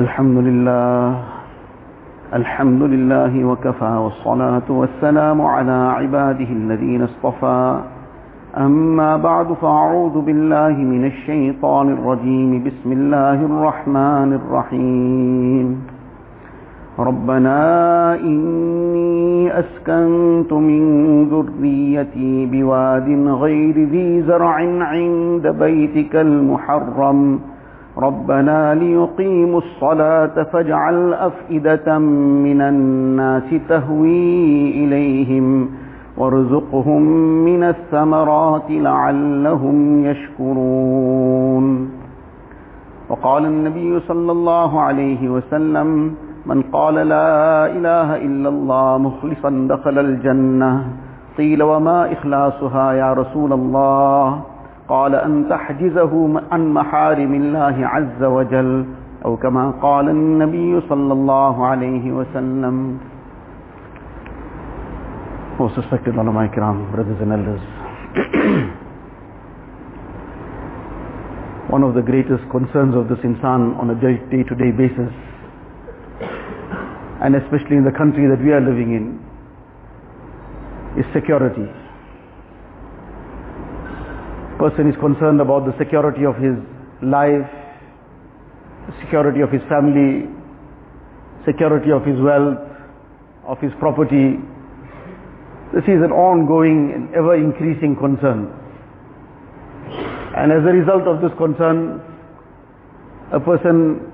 الحمد لله الحمد لله وكفى والصلاة والسلام على عباده الذين اصطفى. أما بعد فأعوذ بالله من الشيطان الرجيم. بسم الله الرحمن الرحيم. ربنا إني أسكنت من ذريتي بواد غير ذي زرع عند بيتك المحرم. ربنا ليقيموا الصلاة فاجعل أفئدة من الناس تهوي إليهم وارزقهم من الثمرات لعلهم يشكرون. وقال النبي صلى الله عليه وسلم من قال لا إله إلا الله مخلصا دخل الجنة. قيل وما إخلاصها يا رسول الله؟ قال أن تحجزه عن محارم الله عز وجل أو كما قال النبي صلى الله عليه وسلم Most respected ulama brothers and elders. One of the greatest concerns of this insan on a day-to-day basis, and especially in the country that we are living in, is security. Person is concerned about the security of his life, security of his family, security of his wealth, of his property, this is an ongoing and ever increasing concern. And as a result of this concern, a person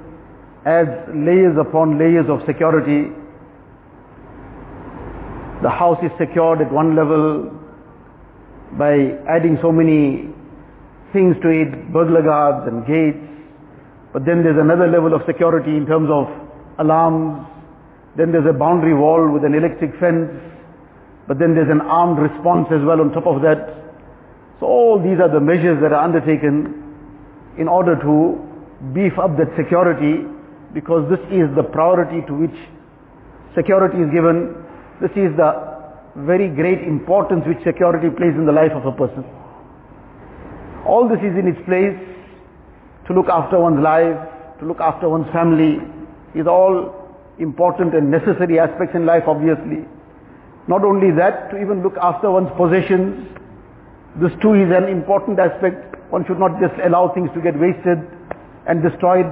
adds layers upon layers of security. The house is secured at one level by adding so many things to it, burglar guards and gates. But then there's another level of security in terms of alarms. Then there's a boundary wall with an electric fence but then there's an armed response as well on top of that. So all these are the measures that are undertaken in order to beef up that security because this is the priority to which security is given. This is the very great importance which security plays in the life of a person. All this is in its place to look after one's life, to look after one's family, is all important and necessary aspects in life obviously. Not only that, to even look after one's possessions. This too is an important aspect. One should not just allow things to get wasted and destroyed.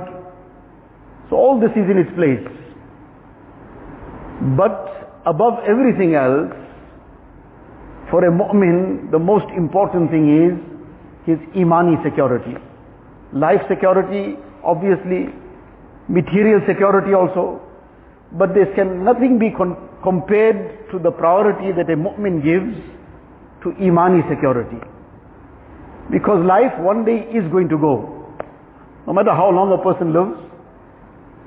So all this is in its place. But above everything else, for a mu'min, the most important thing is his imani security. Life security, obviously, material security also, but this can nothing be compared to the priority that a mu'min gives to imani security. Because life one day is going to go. No matter how long a person lives,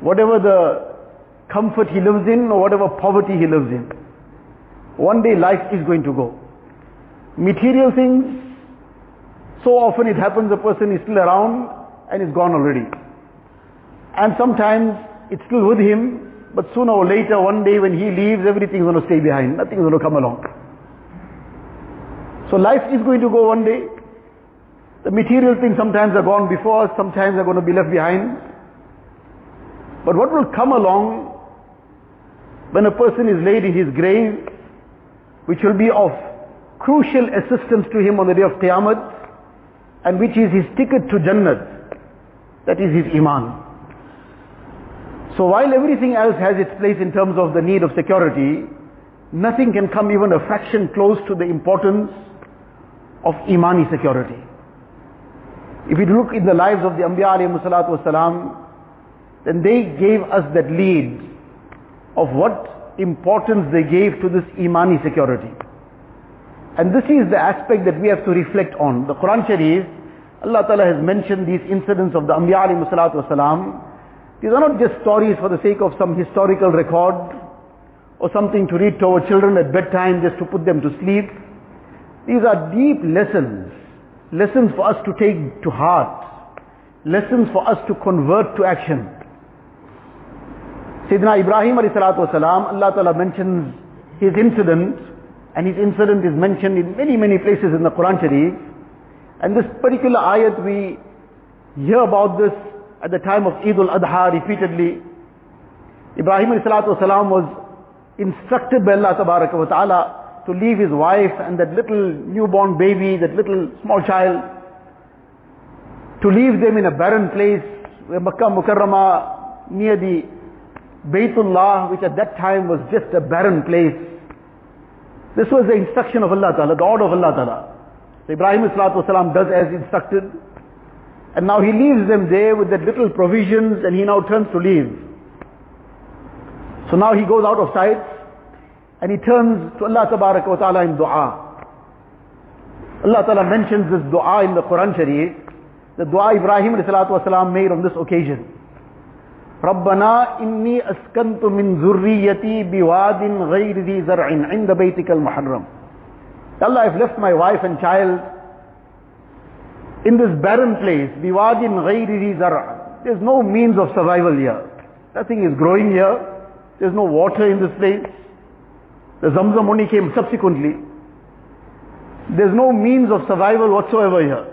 whatever the comfort he lives in or whatever poverty he lives in, one day life is going to go. Material things, so often it happens a person is still around and is gone already. And sometimes it's still with him, but sooner or later, one day when he leaves, everything's going to stay behind. Nothing's going to come along. So life is going to go one day. The material things sometimes are gone before us, sometimes are going to be left behind. But what will come along when a person is laid in his grave, which will be of crucial assistance to him on the day of Qiyamah, and which is his ticket to Jannah, that is his Iman. So while everything else has its place in terms of the need of security, nothing can come even a fraction close to the importance of Imani security. If you look in the lives of the Anbiya alayhi salatu wasalam, then they gave us that lead of what importance they gave to this Imani security. And this is the aspect that we have to reflect on. The Quran Sharif, Allah Ta'ala has mentioned these incidents of the Anbiya alayhi salatu wasalam, these are not just stories for the sake of some historical record or something to read to our children at bedtime just to put them to sleep. These are deep lessons, lessons for us to take to heart, lessons for us to convert to action. Sayyidina Ibrahim alayhi salatu wasalam, Allah Ta'ala mentions his incident and his incident is mentioned in many, many places in the Quran Sharif. And this particular ayat we hear about this at the time of Eid al-Adha repeatedly. Ibrahim والسلام, was instructed by Allah wa ta'ala to leave his wife and that little newborn baby, that little small child, to leave them in a barren place where Makkah Mukarramah near the Baytullah, which at that time was just a barren place. This was the instruction of Allah Ta'ala, the order of Allah Ta'ala. So Ibrahim والسلام, does as instructed. And now he leaves them there with that little provisions and he now turns to leave. So now he goes out of sight and he turns to Allah wa ta'ala in dua. Allah Ta'ala mentions this dua in the Quran Sharif. The dua Ibrahim والسلام, made on this occasion. ربنا إني أسكنت من ذريتي بواد غير ذي زرع عند بيتك المحرم Allah, I've left my wife and child in this barren place, biwadin ghayri zara. There's no means of survival here. Nothing is growing here. There's no water in this place. The Zamzam only came subsequently. There's no means of survival whatsoever here.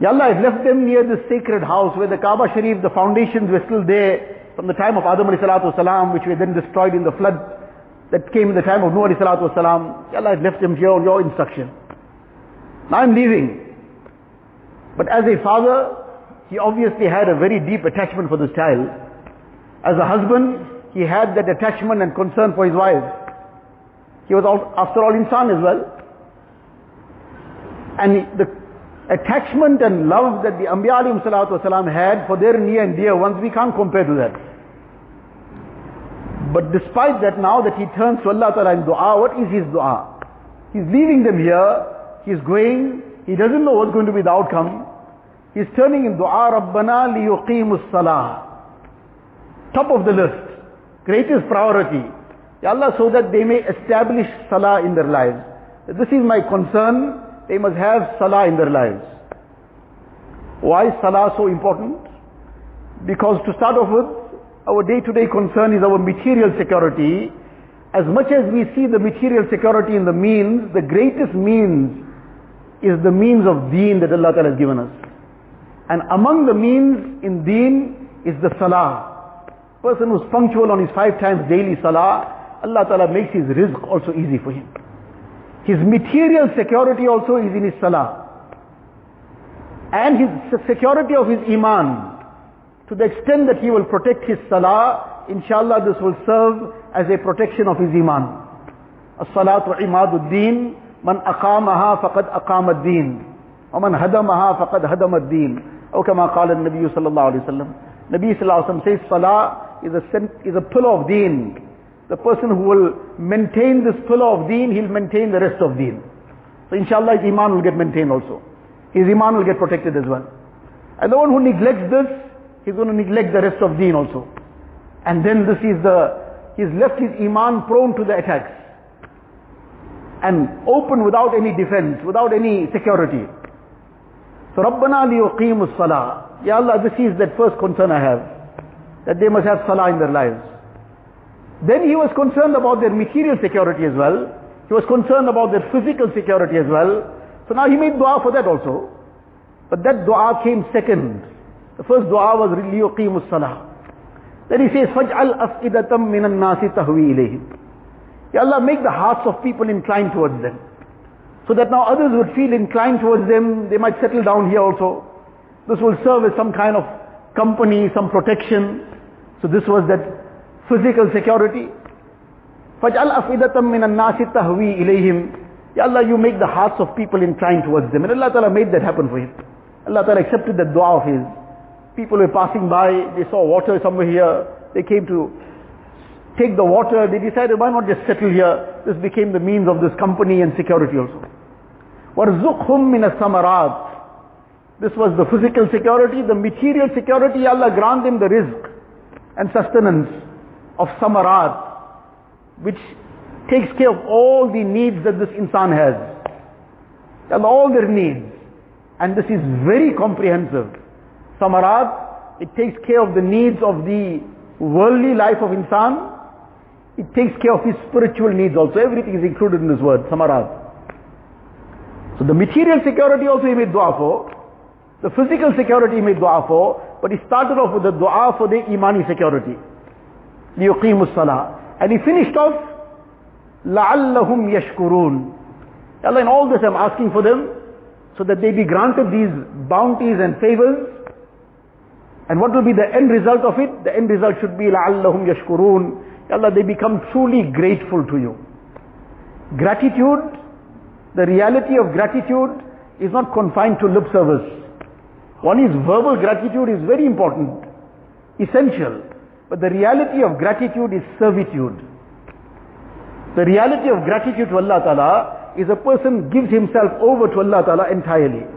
Ya Allah, I've left them near this sacred house where the Kaaba Sharif, the foundations were still there from the time of Adam salam, which were then destroyed in the flood that came in the time of Nuh alayhi salatu wasalam. Allah had left him here on your instruction. Now I'm leaving. But as a father, he obviously had a very deep attachment for this child. As a husband, he had that attachment and concern for his wife. He was all, after all insan as well. And the attachment and love that the Anbiya alayhi salatu wasalam had for their near and dear ones, we can't compare to that. But despite that, now that he turns to Allah Ta'ala in dua, what is his dua? He's leaving them here, he's going, he doesn't know what's going to be the outcome. He's turning in dua, Rabbana liyuqimus salah. Top of the list, greatest priority. Ya Allah, so that they may establish salah in their lives. This is my concern, they must have salah in their lives. Why is salah so important? Because to start off with, our day-to-day concern is our material security. As much as we see the material security in the means, the greatest means is the means of deen that Allah Ta'ala has given us. And among the means in deen is the salah. Person who's punctual on his five times daily salah, Allah Ta'ala makes his rizq also easy for him. His material security also is in his salah. And his security of his iman to the extent that he will protect his salah, inshallah this will serve as a protection of his iman. الصلاة عماد الدين من أقامها فقد أقام الدين ومن هدمها فقد هدم الدين أو كما قال النبي صلى الله عليه وسلم Nabi sallallahu alaihi wasallam says salah is a, is a pillar of deen. The person who will maintain this pillar of deen, he'll maintain the rest of deen. So inshallah his iman will get maintained also. His iman will get protected as well. And the one who neglects this, he's going to neglect the rest of deen also. And then this is the, he's left his iman prone to the attacks. And open without any defense, without any security. So Rabbana liyuqimus salah. Ya Allah, this is that first concern I have. That they must have salah in their lives. Then he was concerned about their material security as well. He was concerned about their physical security as well. So now he made dua for that also. But that dua came second. The first dua was لِيُقِيمُ الصَّلَاةِ Then he says, فَجْعَلْ أَفْئِدَةً مِّنَ النَّاسِ تَهْوِي إِلَيْهِمْ Ya Allah, make the hearts of people inclined towards them. So that now others would feel inclined towards them, they might settle down here also. This will serve as some kind of company, some protection. So this was that physical security. فَجْعَلْ أَفْئِدَةً مِّنَ النَّاسِ تَهْوِي إِلَيْهِمْ Ya Allah, you make the hearts of people inclined towards them. And Allah Ta'ala made that happen for him. Allah Ta'ala accepted that dua of his. People were passing by, they saw water somewhere here, they came to take the water, they decided why not just settle here. This became the means of this company and security also. وَرْزُقْهُمْ مِنَ samarat. This was the physical security, the material security, Allah grant them the rizq and sustenance of samarat, which takes care of all the needs that this insan has. And all their needs. And this is very comprehensive Samarat, it takes care of the needs of the worldly life of insan. It takes care of his spiritual needs also. Everything is included in this word, samarat. So the material security also he made dua for. The physical security he made dua for. but he started off with the dua for their imani security. لِيُقِيمُ الصَّلَاةِ And he finished off, لَعَلَّهُمْ يَشْكُرُونَ Allah, in all this I'm asking for them, so that they be granted these bounties and favors. And what will be the end result of it? The end result should be لَعَلَّهُمْ يَشْكُرُونَ Allah, they become truly grateful to you. Gratitude, the reality of gratitude is not confined to lip service. One is verbal gratitude is very important, essential. But the reality of gratitude is servitude. The reality of gratitude to Allah Ta'ala is a person gives himself over to Allah Ta'ala entirely.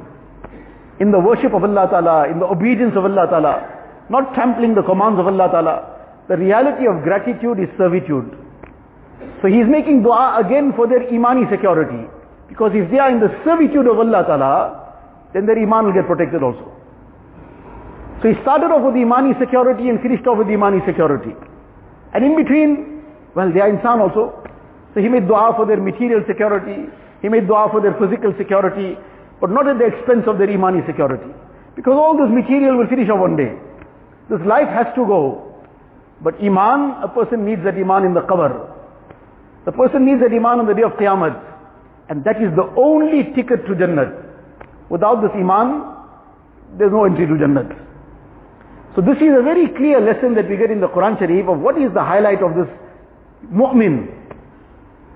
In the worship of Allah Ta'ala, in the obedience of Allah Ta'ala, not trampling the commands of Allah Ta'ala. The reality of gratitude is servitude. So he is making dua again for their imani security. Because if they are in the servitude of Allah Ta'ala, then their iman will get protected also. So he started off with imani security and finished off with imani security. And in between, well, they are insan also. So he made dua for their material security. He made dua for their physical security, but not at the expense of their imani security. Because all this material will finish off one day. This life has to go. But iman, a person needs that iman in the qabr. The person needs that iman on the day of Qiyamah. And that is the only ticket to Jannah. Without this iman, there's no entry to Jannah. So this is a very clear lesson that we get in the Quran Sharif of what is the highlight of this mu'min.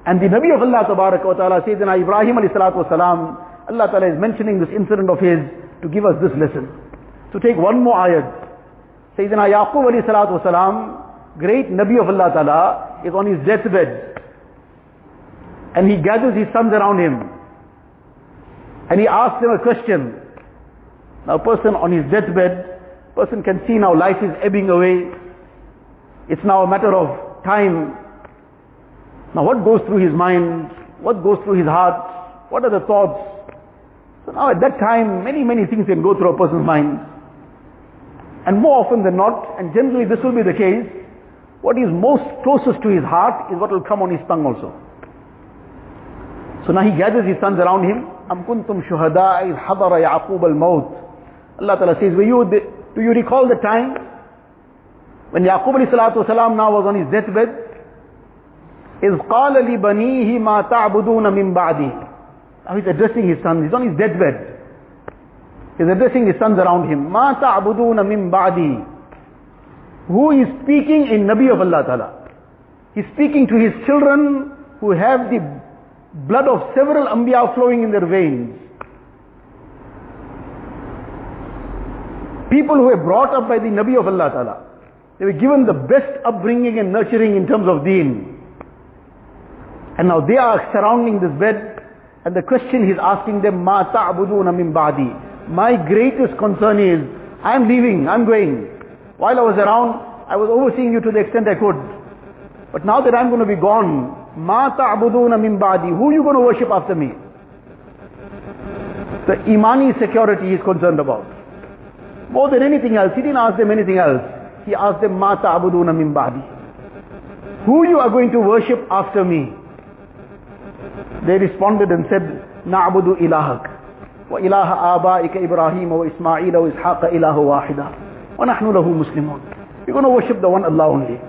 And the Nabi of Allah Tabarak wa Ta'ala Sayyidina Ibrahim alayhi salatu wasalam, Allah Ta'ala is mentioning this incident of his to give us this lesson. To take one more ayat. Sayyidina Yaqub alayhi salatu wasalam, great Nabi of Allah Ta'ala, is on his deathbed. And he gathers his sons around him. And he asks them a question. Now a person on his deathbed, person can see now life is ebbing away. It's now a matter of time. Now what goes through his mind? What goes through his heart? What are the thoughts? So now at that time, many, many things can go through a person's mind. And more often than not, and generally this will be the case, what is most closest to his heart is what will come on his tongue also. So now he gathers his sons around him. أَمْ كُنْتُمْ شُهَدَاءَ إِذْ حَضَرَ يَعْقُوبَ الْمَوْتِ Allah Ta'ala says, Were you, do you recall the time when Yaqub alayhi salatu wasalam now was on his deathbed? إِذْ قَالَ لِبَنِيهِ مَا تَعْبُدُونَ مِنْ بَعْدِي Now he's addressing his sons. He's on his deathbed. He's addressing his sons around him. مَا تَعْبُدُونَ مِنْ بَعْدِي Who is speaking in Nabi of Allah Ta'ala? He's speaking to his children who have the blood of several Anbiya flowing in their veins. People who were brought up by the Nabi of Allah Ta'ala. They were given the best upbringing and nurturing in terms of deen. And now they are surrounding this bed and the question he's asking them, Ma ta'buduna min ba'di. My greatest concern is, I'm leaving, I'm going. While I was around, I was overseeing you to the extent I could. But now that I'm going to be gone, Ma ta'buduna min ba'di. Who are you going to worship after me? The imani security he is concerned about. More than anything else, he didn't ask them anything else. He asked them, Ma ta'buduna min ba'di. Who you are going to worship after me? They responded and said, abaika Ibrahim wa Ismail wa Ishaq ilahu wahida. Wa nahnu lahu muslimun. You're going to worship the one Allah only.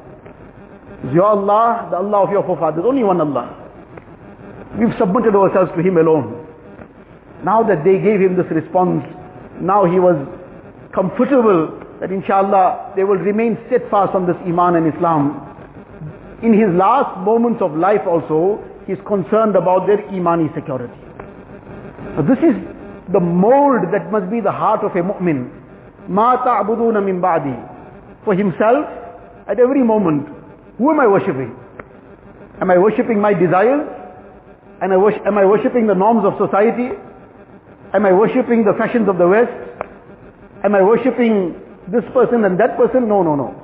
Is your Allah, the Allah of your forefathers, only one Allah. We've submitted ourselves to Him alone. Now that they gave him this response, now he was comfortable that inshallah they will remain steadfast on this Iman and Islam. In his last moments of life also, he is concerned about their Imani security. So this is the mold that must be the heart of a mu'min. مَا تَعْبُدُونَ مِن بَعْدِي For himself, at every moment, who am I worshipping? Am I worshipping my desires? Am I, wors- am I worshipping the norms of society? Am I worshipping the fashions of the West? Am I worshipping this person and that person? No, no, no.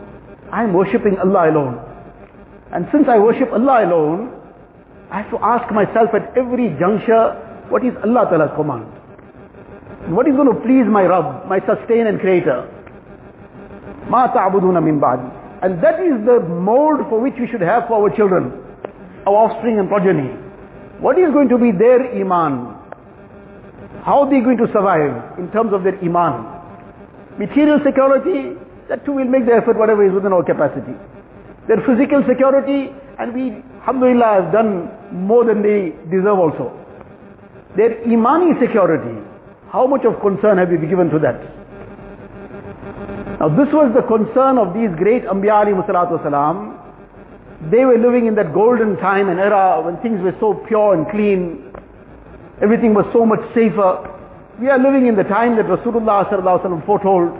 I am worshipping Allah alone. And since I worship Allah alone, I have to ask myself at every juncture, what is Allah Ta'ala's command? What is going to please my Rabb, my sustain and creator? Ma ta'buduna min ba'di. And that is the mold for which we should have for our children, our offspring and progeny. What is going to be their iman? How are they going to survive in terms of their iman? Material security, that too we'll make the effort whatever is within our capacity. Their physical security, and we, alhamdulillah, have done more than they deserve also. Their imani security, how much of concern have we given to that? Now this was the concern of these great Anbiya alayhi salatu wasalam. They were living in that golden time and era when things were so pure and clean. Everything was so much safer. We are living in the time that Rasulullah sallallahu alaihi wasallam foretold,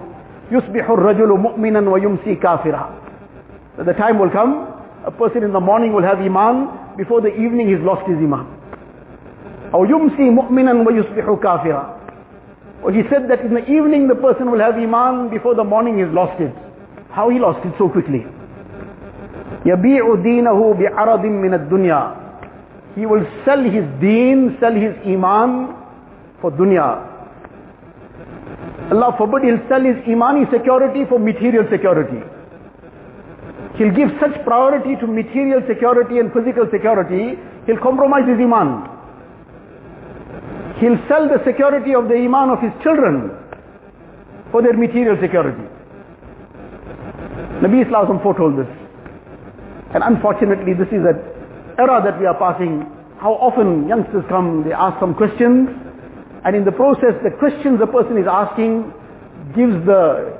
يُصْبِحُ الرَّجُلُ مُؤْمِنًا وَيُمْسِي كَافِرًا. That the time will come, a person in the morning will have iman, before the evening he's lost his iman. أو يمسي مؤمنا ويصبح كافرا. Or he said that in the evening the person will have iman, before the morning he's lost it. How he lost it so quickly? يبيع دينه بعرض من الدنيا. He will sell his deen, sell his iman for dunya. Allah forbid he'll sell his imani security for material security. He'll give such priority to material security and physical security, he'll compromise his iman. He'll sell the security of the iman of his children for their material security. Nabi Islam foretold this. And unfortunately this is an era that we are passing. How often youngsters come, they ask some questions, and in the process the questions the person is asking gives the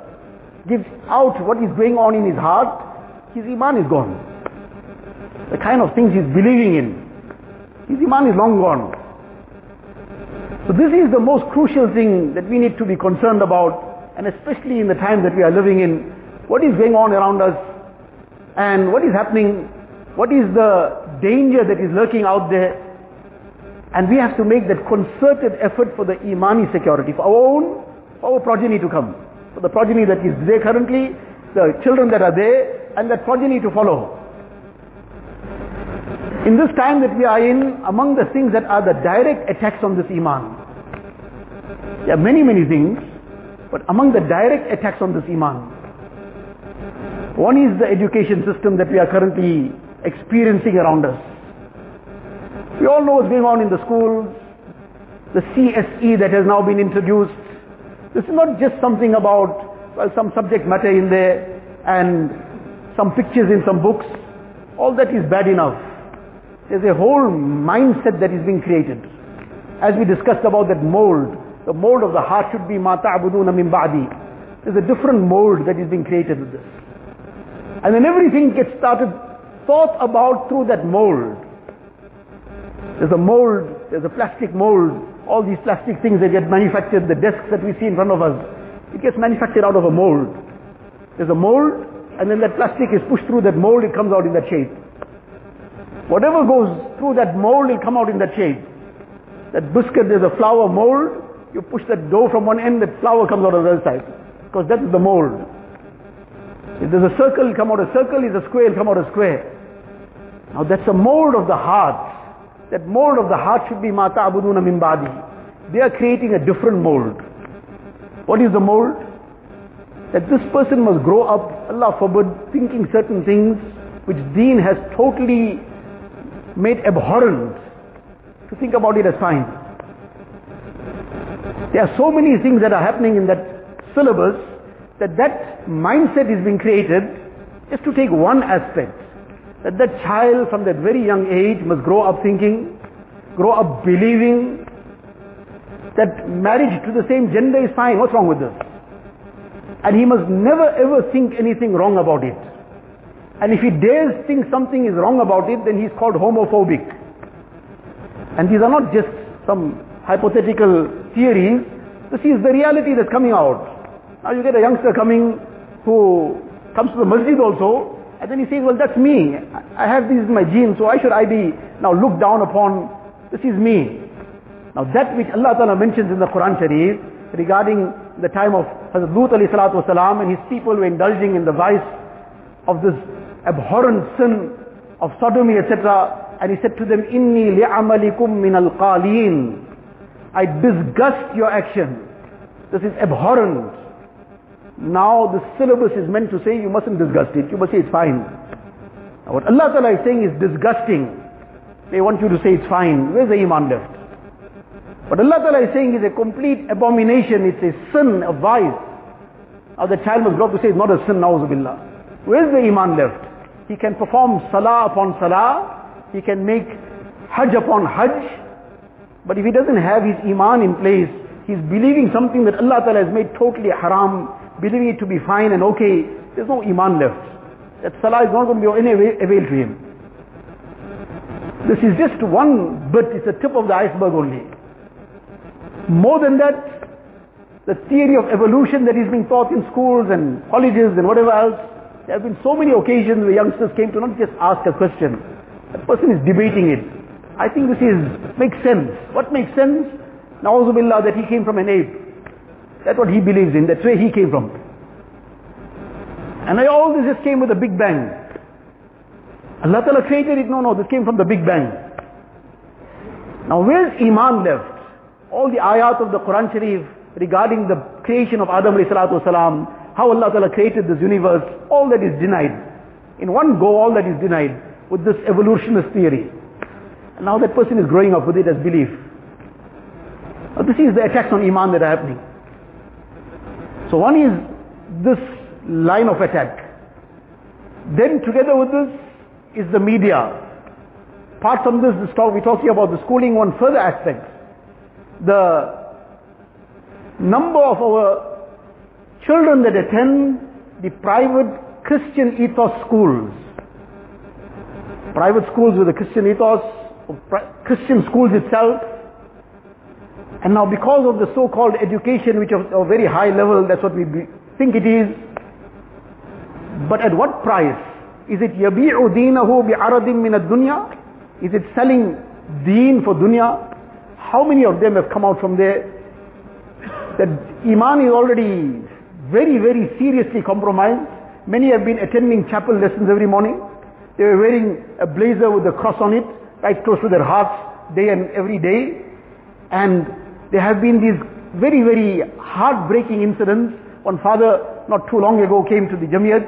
gives out what is going on in his heart, his iman is gone. The kind of things he's believing in, his iman is long gone. So this is the most crucial thing that we need to be concerned about, and especially in the time that we are living in, what is going on around us, and what is happening, what is the danger that is lurking out there, and we have to make that concerted effort for the imani security, for our own, for our progeny to come, for the progeny that is there currently, the children that are there, and that progeny to follow. In this time that we are in, among the things that are the direct attacks on this iman, there are many, many things, but among the direct attacks on this iman, one is the education system that we are currently experiencing around us. We all know what's going on in the schools, the CSE that has now been introduced. This is not just something about, well, some subject matter in there and some pictures in some books. All that is bad enough. There's a whole mindset that is being created. As we discussed about that mold, the mold of the heart should be ma ta'buduna min ba'di. There's a different mold that is being created with this. And then everything gets started, thought about through that mold. There's a mold, there's a plastic mold, all these plastic things that get manufactured, the desks that we see in front of us, it gets manufactured out of a mold. There's a mold, and then that plastic is pushed through that mold, it comes out in that shape. Whatever goes through that mold will come out in that shape. That biscuit, there's a flour mold, you push that dough from one end, that flour comes out of the other side. Because that is the mold. If there's a circle, it'll come out a circle, if there's a square, it'll come out a square. Now that's a mold of the heart. That mold of the heart should be mata abuduna min badi. They are creating a different mold. What is the mold? That this person must grow up, Allah forbid, thinking certain things which deen has totally made abhorrent. To think about it as fine. There are so many things that are happening in that syllabus that that mindset is being created just to take one aspect that that child from that very young age must grow up thinking, grow up believing that marriage to the same gender is fine. What's wrong with this? And he must never ever think anything wrong about it. And if he dares think something is wrong about it, then he's called homophobic. And these are not just some hypothetical theories. This is the reality that's coming out. Now you get a youngster coming who comes to the masjid also, and then he says, well, that's me. I have these in my genes, so why should I be now looked down upon? This is me. Now that which Allah Ta'ala mentions in the Quran Sharif regarding the time of Hazrat Lut alayhi salatu wasalam and his people were indulging in the vice of this abhorrent sin of sodomy, etc. And he said to them, Inni li'amalikum min al-qaleen. I disgust your action. This is abhorrent. Now the syllabus is meant to say you mustn't disgust it. You must say it's fine. Now what Allah Ta'ala is saying is disgusting. They want you to say it's fine. Where's the iman left? What Allah Ta'ala is saying is a complete abomination. It's a sin, a vice. Now the child must grow up to say it's not a sin, na'uzubillah. Where's the iman left? He can perform salah upon salah, he can make hajj upon hajj, but if he doesn't have his iman in place, he's believing something that Allah Ta'ala has made totally haram, believing it to be fine and okay, there's no iman left. That salah is not going to be of any way avail to him. This is just one bit, it's the tip of the iceberg only. More than that, the theory of evolution that is being taught in schools and colleges and whatever else, there have been so many occasions where youngsters came to not just ask a question, the person is debating it. I think this is, makes sense. What makes sense? Na'uzubillah that he came from an ape. That's what he believes in, that's where he came from. And all this just came with a big bang. Allah Ta'ala created it, no, no, this came from the Big Bang. Now where's Iman left? All the ayat of the Quran Sharif regarding the creation of Adam salam, how Allah Ta'ala created this universe, all that is denied. In one go, all that is denied with this evolutionist theory. And now that person is growing up with it as belief. Now this is the attacks on Iman that are happening. So one is this line of attack. Then together with this, is the media. Apart from this, this talk, we're talking about the schooling, one further aspect The number of our children that attend the private Christian ethos schools. Private schools with a Christian ethos, Christian schools itself. And now because of the so-called education which is of a very high level, that's what we think it is. But at what price? Is it يَبِيعُ دِينَهُ بِعَرَضٍ مِنَ الدُّنْيَا Is it selling deen for dunya? How many of them have come out from there? That Iman is already very, very seriously compromised. Many have been attending chapel lessons every morning. They were wearing a blazer with a cross on it, right close to their hearts, day and every day. And there have been these very, very heartbreaking incidents. One father not too long ago came to the Jamiyat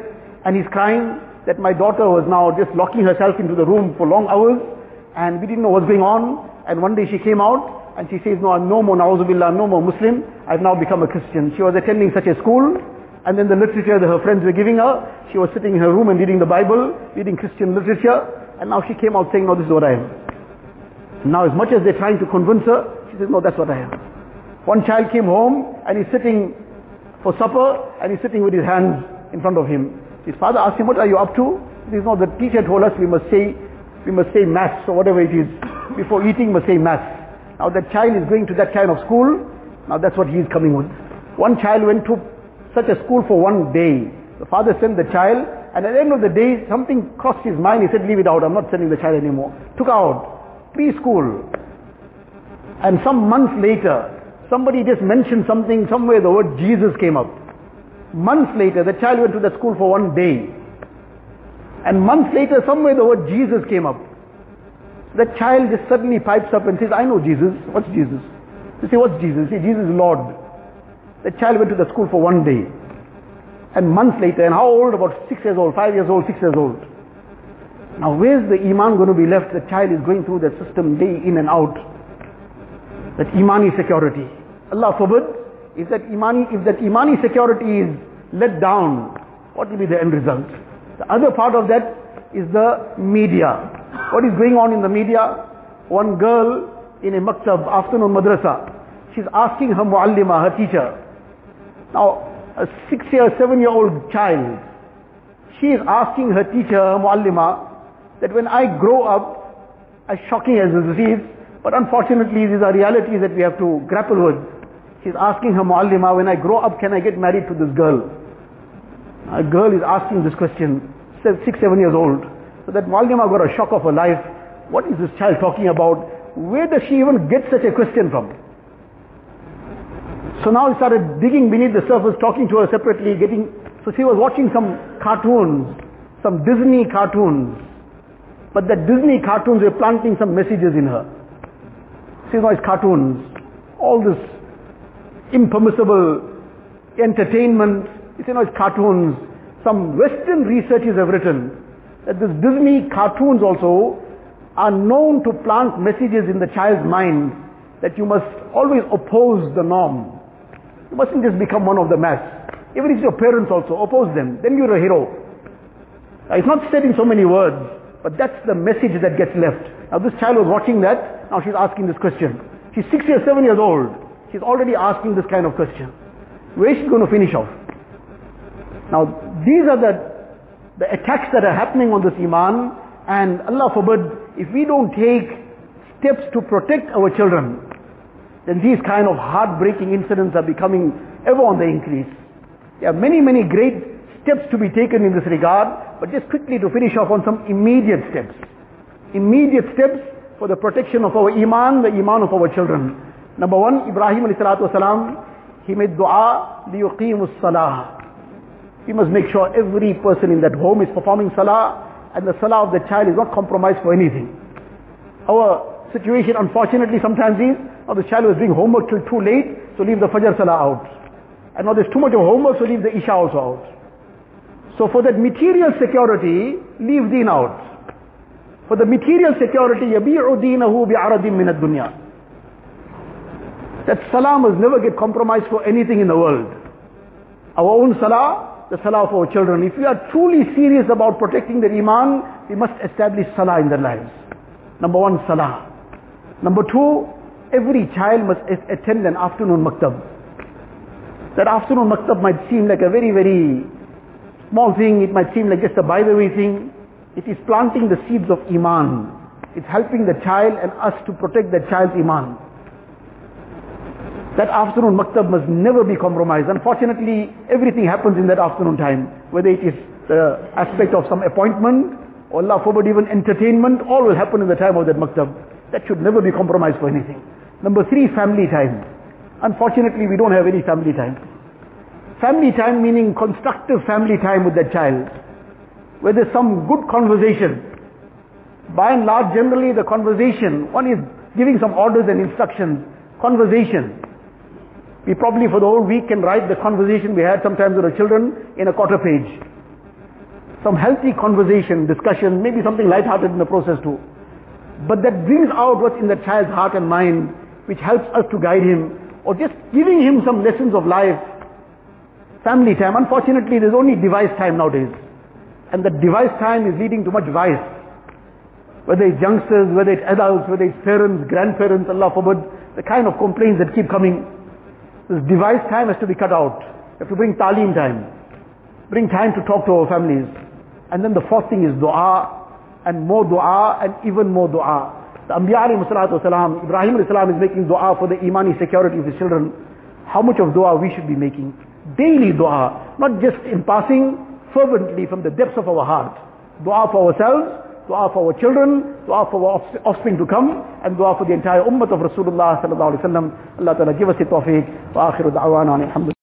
and he's crying that my daughter was now just locking herself into the room for long hours and we didn't know what's going on. And one day she came out and she says, no, I'm no more, na'uzubillah, no more Muslim. I've now become a Christian. She was attending such a school and then the literature that her friends were giving her, she was sitting in her room and reading the Bible, reading Christian literature and now she came out saying, no, this is what I am. Now as much as they're trying to convince her, she says, no, that's what I am. One child came home and he's sitting for supper and he's sitting with his hands in front of him. His father asked him, what are you up to? He says, no, the teacher told us we must say, we must say mass or whatever it is. Before eating, we must say mass. Now that child is going to that kind of school. Now that's what he is coming with. One child went to such a school for one day. The father sent the child and at the end of the day, something crossed his mind. He said, leave it out. I'm not sending the child anymore. Took out. Preschool. And some months later, somebody just mentioned something, somewhere the word Jesus came up. Months later, the child went to the school for one day. And months later, somewhere the word Jesus came up. The child just suddenly pipes up and says, I know Jesus. What's Jesus? You say, what's Jesus? Say, Jesus is Lord. The child went to the school for one day. And months later, and how old? About six years old, five years old, six years old. Now where's the iman going to be left? The child is going through the system day in and out. That imani security. Allah forbid, if that imani, if that imani security is let down, what will be the end result? The other part of that is the media. What is going on in the media? One girl in a maktab, afternoon madrasa, she's asking her muallima, her teacher. Now, a six year, seven year old child, she is asking her teacher, her muallima, that when I grow up, as shocking as this is, but unfortunately these are realities that we have to grapple with. She's asking her muallima, when I grow up, can I get married to this girl? A girl is asking this question, six, seven years old. So that muallima got a shock of her life. What is this child talking about? Where does she even get such a question from? So now he started digging beneath the surface, talking to her separately, getting, so she was watching some cartoons, some Disney cartoons. But the Disney cartoons were planting some messages in her. See, now it's cartoons. All this impermissible entertainment. You know, it's cartoons. Some Western researchers have written that these Disney cartoons also are known to plant messages in the child's mind that you must always oppose the norm. You mustn't just become one of the mass. Even if your parents also oppose them, then you're a hero. Now, it's not said in so many words, but that's the message that gets left. Now this child was watching that, now she's asking this question. She's six years, seven years old. She's already asking this kind of question. Where is she going to finish off? Now these are the, the attacks that are happening on this iman and Allah forbid, if we don't take steps to protect our children, then these kind of heartbreaking incidents are becoming ever on the increase. There are many, many great steps to be taken in this regard, but just quickly to finish off on some immediate steps. Immediate steps for the protection of our iman, the iman of our children. Number one, Ibrahim alayhi salatu wasalam, he made dua, liyuqimus salah. We must make sure every person in that home is performing salah, and the salah of the child is not compromised for anything. Our situation unfortunately sometimes is, now the child was doing homework till too late, so leave the Fajr Salah out. And now there's too much of homework, so leave the Isha also out. So for that material security, leave deen out. For the material security, يَبِيعُ دِينَهُ بِعَرَضٍ مِنَ الدُّنْيا That salah must never get compromised for anything in the world. Our own salah, the salah of our children. If we are truly serious about protecting their iman, we must establish salah in their lives. Number one, salah. Number two, every child must attend an afternoon maktab. That afternoon maktab might seem like a very, very small thing. It might seem like just a by the way thing. It is planting the seeds of iman. It's helping the child and us to protect the child's iman. That afternoon maktab must never be compromised. Unfortunately, everything happens in that afternoon time. Whether it is the aspect of some appointment, or Allah forbid even entertainment, all will happen in the time of that maktab. That should never be compromised for anything. Number three, family time. Unfortunately, we don't have any family time. Family time meaning constructive family time with that child. Where there's some good conversation. By and large, generally the conversation, one is giving some orders and instructions. Conversation. We probably for the whole week can write the conversation we had sometimes with our children in a quarter page. Some healthy conversation, discussion, maybe something light-hearted in the process too. But that brings out what's in the child's heart and mind, which helps us to guide him, or just giving him some lessons of life. Family time. Unfortunately, there's only device time nowadays. And the device time is leading to much vice. Whether it's youngsters, whether it's adults, whether it's parents, grandparents, Allah forbid, the kind of complaints that keep coming. This device time has to be cut out. You have to bring talim time. Bring time to talk to our families. And then the fourth thing is dua, and more dua, and even more dua. The Anbiya alayhi salatu Ibrahim alayhi is making dua for the imani security of his children. How much of dua we should be making? Daily dua, not just in passing, fervently from the depths of our heart. Dua for ourselves, dua for our children, dua for our offspring to come, and dua for the entire ummah of Rasulullah sallallahu alaihi wasallam. Allah ta'ala give us the tawfiq. Wa akhiru da'wana alhamdulillah.